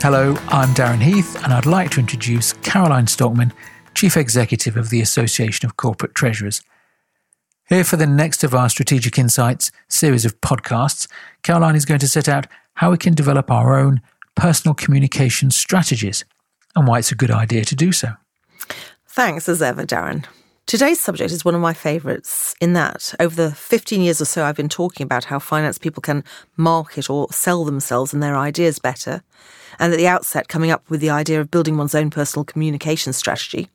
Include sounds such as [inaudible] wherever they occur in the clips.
Hello, I'm Darren Heath, and I'd like to introduce Caroline Stockmann, Chief Executive of the Association of Corporate Treasurers. Here for the next of our Strategic Insights series of podcasts, Caroline is going to set out how we can develop our own personal communication strategies and why it's a good idea to do so. Thanks as ever, Darren. Today's subject is one of my favourites in that over the 15 years or so I've been talking about how finance people can market or sell themselves and their ideas better, and at the outset coming up with the idea of building one's own personal communication strategy.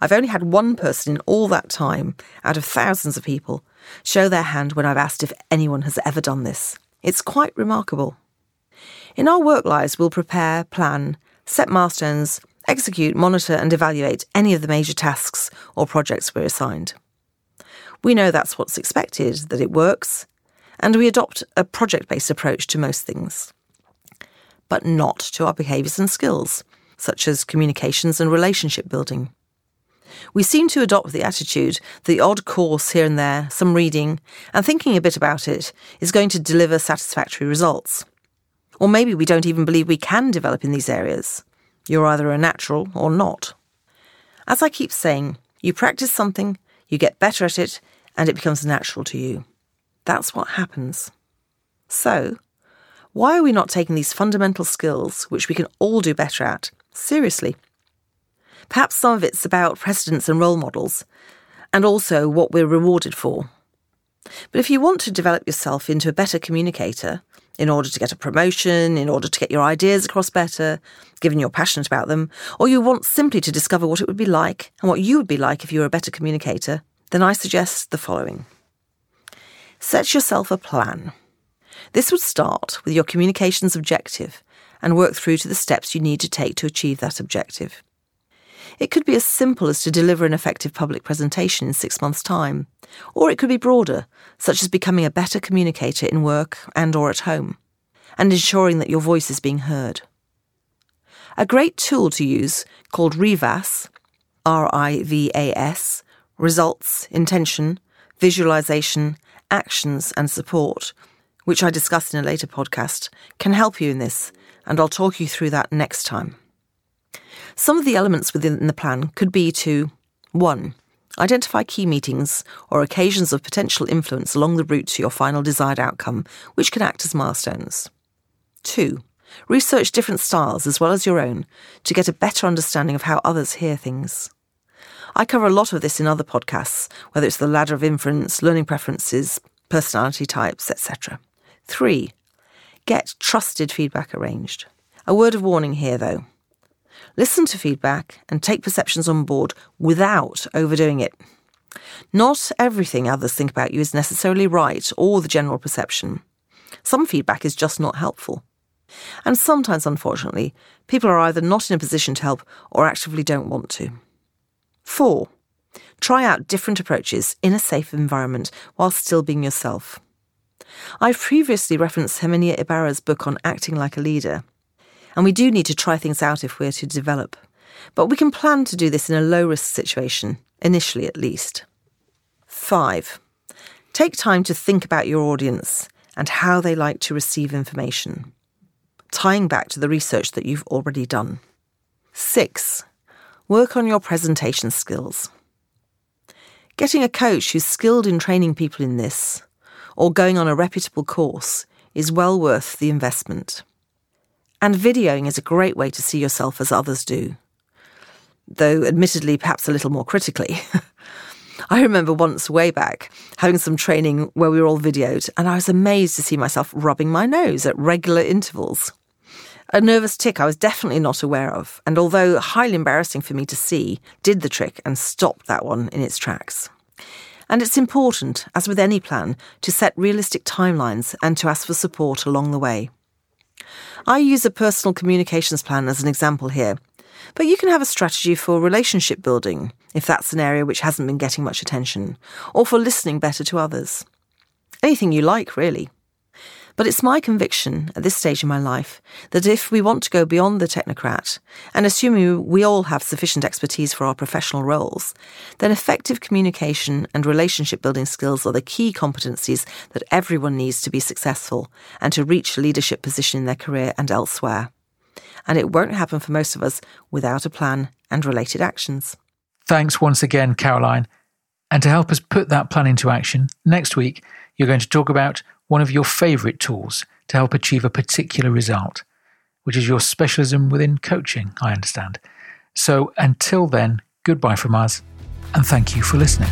I've only had one person in all that time, out of thousands of people, show their hand when I've asked if anyone has ever done this. It's quite remarkable. In our work lives, we'll prepare, plan, set milestones, execute, monitor, and evaluate any of the major tasks or projects we're assigned. We know that's what's expected, that it works, and we adopt a project based approach to most things. But not to our behaviours and skills, such as communications and relationship building. We seem to adopt the attitude that the odd course here and there, some reading, and thinking a bit about it is going to deliver satisfactory results. Or maybe we don't even believe we can develop in these areas. You're either a natural or not. As I keep saying, you practice something, you get better at it, and it becomes natural to you. That's what happens. So, why are we not taking these fundamental skills, which we can all do better at, seriously? Perhaps some of it's about precedents and role models, and also what we're rewarded for. But if you want to develop yourself into a better communicator, in order to get a promotion, in order to get your ideas across better, given you're passionate about them, or you want simply to discover what it would be like and what you would be like if you were a better communicator, then I suggest the following. Set yourself a plan. This would start with your communications objective and work through to the steps you need to take to achieve that objective. It could be as simple as to deliver an effective public presentation in six months' time, or it could be broader, such as becoming a better communicator in work and or at home, and ensuring that your voice is being heard. A great tool to use called RIVAS, R-I-V-A-S, results, intention, visualization, actions and support, which I discuss in a later podcast, can help you in this, and I'll talk you through that next time. Some of the elements within the plan could be to 1. Identify key meetings or occasions of potential influence along the route to your final desired outcome, which can act as milestones. 2. Research different styles as well as your own to get a better understanding of how others hear things. I cover a lot of this in other podcasts, whether it's the ladder of inference, learning preferences, personality types, etc. 3. Get trusted feedback arranged. A word of warning here, though. Listen to feedback and take perceptions on board without overdoing it. Not everything others think about you is necessarily right or the general perception. Some feedback is just not helpful. And sometimes, unfortunately, people are either not in a position to help or actively don't want to. 4. Try out different approaches in a safe environment while still being yourself. I've previously referenced Herminia Ibarra's book on acting like a leader. And we do need to try things out if we're to develop. But we can plan to do this in a low risk situation, initially at least. 5. Take time to think about your audience and how they like to receive information, tying back to the research that you've already done. 6. Work on your presentation skills. Getting a coach who's skilled in training people in this, or going on a reputable course, is well worth the investment. And videoing is a great way to see yourself as others do, though admittedly perhaps a little more critically. [laughs] I remember once way back having some training where we were all videoed, and I was amazed to see myself rubbing my nose at regular intervals. A nervous tic I was definitely not aware of, and although highly embarrassing for me to see, did the trick and stopped that one in its tracks. And it's important, as with any plan, to set realistic timelines and to ask for support along the way. I use a personal communications plan as an example here, but you can have a strategy for relationship building, if that's an area which hasn't been getting much attention, or for listening better to others. Anything you like, really. But it's my conviction at this stage in my life that if we want to go beyond the technocrat, and assuming we all have sufficient expertise for our professional roles, then effective communication and relationship building skills are the key competencies that everyone needs to be successful and to reach a leadership position in their career and elsewhere. and it won't happen for most of us without a plan and related actions. Thanks once again, Caroline. And to help us put that plan into action, next week you're going to talk about one of your favourite tools to help achieve a particular result, which is your specialism within coaching, I understand. So until then, goodbye from us, and thank you for listening.